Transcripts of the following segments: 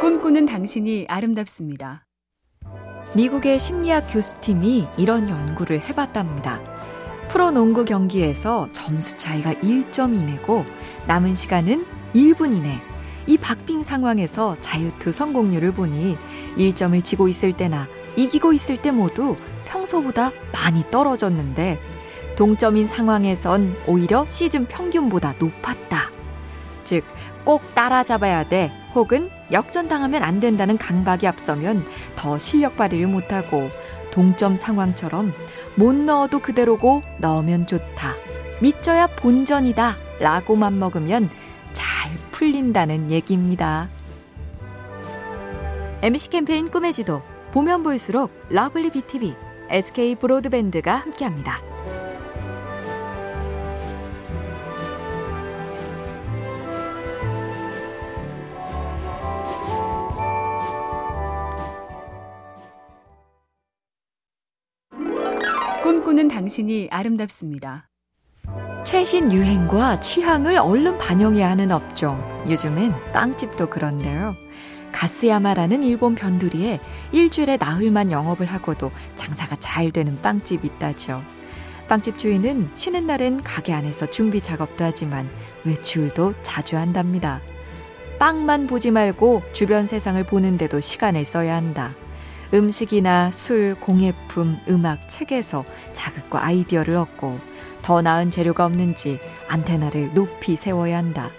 꿈꾸는 당신이 아름답습니다. 미국의 심리학 교수팀이 이런 연구를 해봤답니다. 프로농구 경기에서 점수 차이가 1점 이내고 남은 시간은 1분 이내. 이 박빙 상황에서 자유투 성공률을 보니 1점을 지고 있을 때나 이기고 있을 때 모두 평소보다 많이 떨어졌는데 동점인 상황에선 오히려 시즌 평균보다 높았다. 즉, 꼭 따라잡아야 돼 혹은 역전당하면 안 된다는 강박이 앞서면 더 실력 발휘를 못하고 동점 상황처럼 못 넣어도 그대로고 넣으면 좋다. 밑져야 본전이다. 라고 맘먹으면 잘 풀린다는 얘기입니다. MC 캠페인 꿈의 지도 보면 볼수록 lovely BTV, SK 브로드밴드가 함께합니다. 꿈꾸는 당신이 아름답습니다. 최신 유행과 취향을 얼른 반영해야 하는 업종. 요즘엔 빵집도 그런데요. 가스야마라는 일본 변두리에 일주일에 나흘만 영업을 하고도 장사가 잘 되는 빵집이 있다죠. 빵집 주인은 쉬는 날엔 가게 안에서 준비 작업도 하지만 외출도 자주 한답니다. 빵만 보지 말고 주변 세상을 보는데도 시간을 써야 한다. 음식이나 술, 공예품, 음악, 책에서 자극과 아이디어를 얻고 더 나은 재료가 없는지 안테나를 높이 세워야 한다.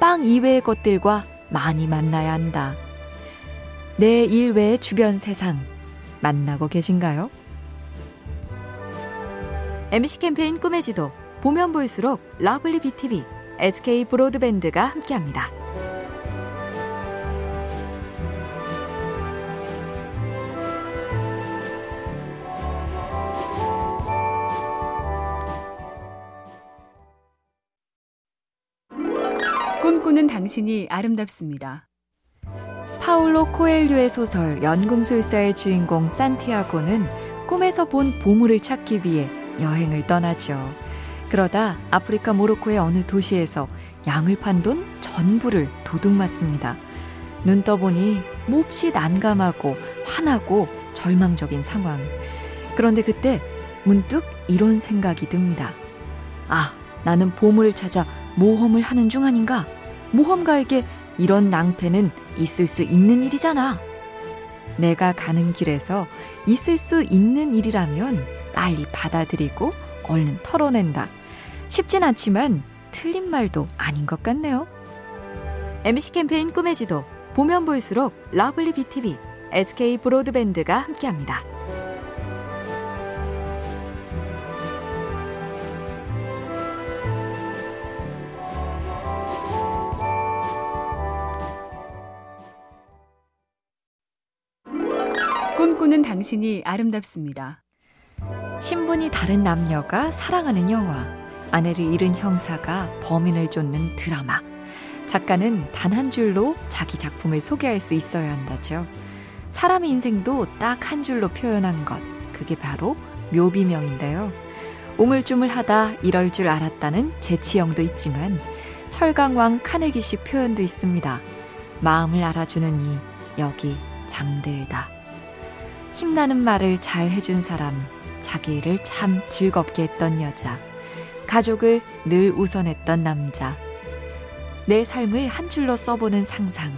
빵 이외의 것들과 많이 만나야 한다. 내 일 외의 주변 세상 만나고 계신가요? MC 캠페인 꿈의 지도 보면 볼수록 lovely BTV, SK 브로드밴드가 함께합니다. 꿈꾸는 당신이 아름답습니다. 파울로 코엘류의 소설 연금술사의 주인공 산티아고는 꿈에서 본 보물을 찾기 위해 여행을 떠나죠. 그러다 아프리카 모로코의 어느 도시에서 양을 판 돈 전부를 도둑 맞습니다. 눈 떠보니 몹시 난감하고 화나고 절망적인 상황. 그런데 그때 문득 이런 생각이 듭니다. 아, 나는 보물을 찾아 모험을 하는 중 아닌가? 모험가에게 이런 낭패는 있을 수 있는 일이잖아. 내가 가는 길에서 있을 수 있는 일이라면 빨리 받아들이고 얼른 털어낸다. 쉽진 않지만 틀린 말도 아닌 것 같네요. MC 캠페인 꿈의 지도 보면 볼수록 lovely BTV, SK 브로드밴드가 함께합니다. 꿈꾸는 당신이 아름답습니다. 신분이 다른 남녀가 사랑하는 영화, 아내를 잃은 형사가 범인을 쫓는 드라마. 작가는 단 한 줄로 자기 작품을 소개할 수 있어야 한다죠. 사람의 인생도 딱 한 줄로 표현한 것, 그게 바로 묘비명인데요. 우물쭈물하다 이럴 줄 알았다는 재치형도 있지만 철강왕 카네기식 표현도 있습니다. 마음을 알아주는 이 여기 잠들다. 힘나는 말을 잘 해준 사람, 자기 일을 참 즐겁게 했던 여자, 가족을 늘 우선했던 남자. 내 삶을 한 줄로 써보는 상상,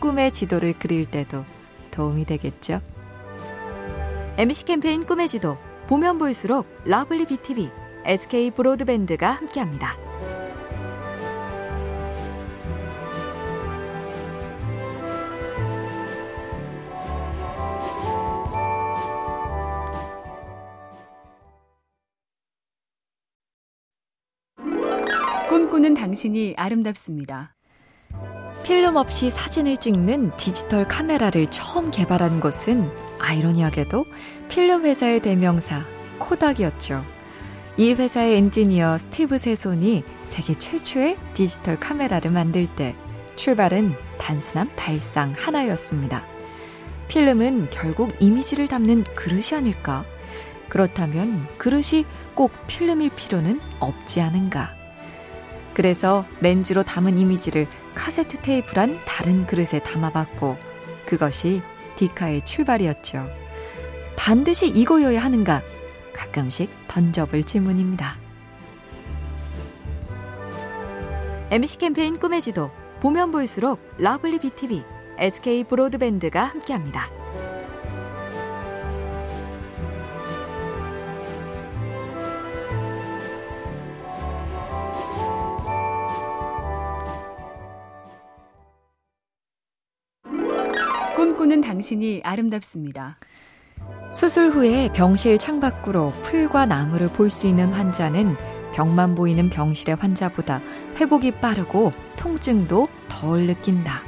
꿈의 지도를 그릴 때도 도움이 되겠죠? MC 캠페인 꿈의 지도, 보면 볼수록 lovely BTV, SK 브로드밴드가 함께합니다. 꿈꾸는 당신이 아름답습니다. 필름 없이 사진을 찍는 디지털 카메라를 처음 개발한 곳은 아이러니하게도 필름 회사의 대명사 코닥이었죠. 이 회사의 엔지니어 스티브 세손이 세계 최초의 디지털 카메라를 만들 때 출발은 단순한 발상 하나였습니다. 필름은 결국 이미지를 담는 그릇이 아닐까? 그렇다면 그릇이 꼭 필름일 필요는 없지 않은가? 그래서 렌즈로 담은 이미지를 카세트 테이프란 다른 그릇에 담아봤고 그것이 디카의 출발이었죠. 반드시 이거여야 하는가? 가끔씩 던져볼 질문입니다. MC 캠페인 꿈의 지도 보면 볼수록 lovely BTV, SK 브로드밴드가 함께합니다. 꿈꾸는 당신이 아름답습니다. 수술 후에 병실 창밖으로 풀과 나무를 볼 수 있는 환자는 병만 보이는 병실의 환자보다 회복이 빠르고 통증도 덜 느낀다.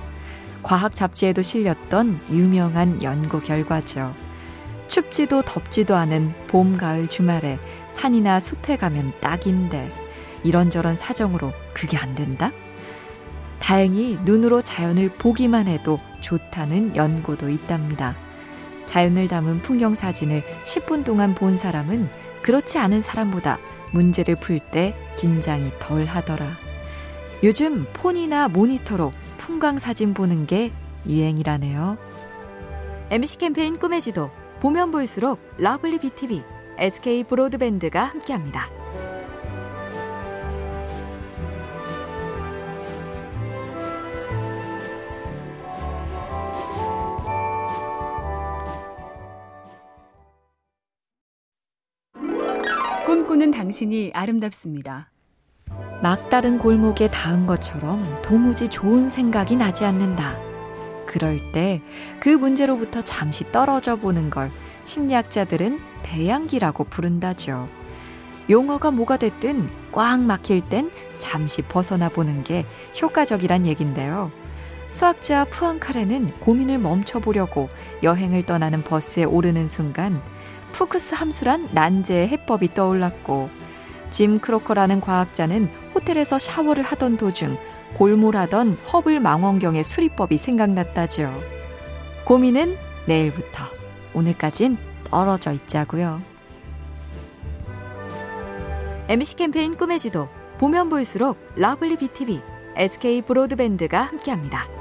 과학 잡지에도 실렸던 유명한 연구 결과죠. 춥지도 덥지도 않은 봄, 가을 주말에 산이나 숲에 가면 딱인데 이런저런 사정으로 그게 안 된다? 다행히 눈으로 자연을 보기만 해도 좋다는 연구도 있답니다. 자연을 담은 풍경 사진을 10분 동안 본 사람은 그렇지 않은 사람보다 문제를 풀 때 긴장이 덜 하더라. 요즘 폰이나 모니터로 풍광 사진 보는 게 유행이라네요. MC 캠페인 꿈의 지도 보면 볼수록 lovely BTV, SK 브로드밴드가 함께합니다. 꿈꾸는 당신이 아름답습니다. 막다른 골목에 닿은 것처럼 도무지 좋은 생각이 나지 않는다. 그럴 때 그 문제로부터 잠시 떨어져 보는 걸 심리학자들은 배양기라고 부른다죠. 용어가 뭐가 됐든 꽉 막힐 땐 잠시 벗어나 보는 게 효과적이란 얘긴데요. 수학자 푸앙카레는 고민을 멈춰보려고 여행을 떠나는 버스에 오르는 순간 푸크스 함수란 난제의 해법이 떠올랐고 짐 크로커라는 과학자는 호텔에서 샤워를 하던 도중 골몰하던 허블 망원경의 수리법이 생각났다죠. 고민은 내일부터 오늘까진 떨어져 있자고요. MC 캠페인 꿈의 지도 보면 볼수록 lovely BTV, SK 브로드밴드가 함께합니다.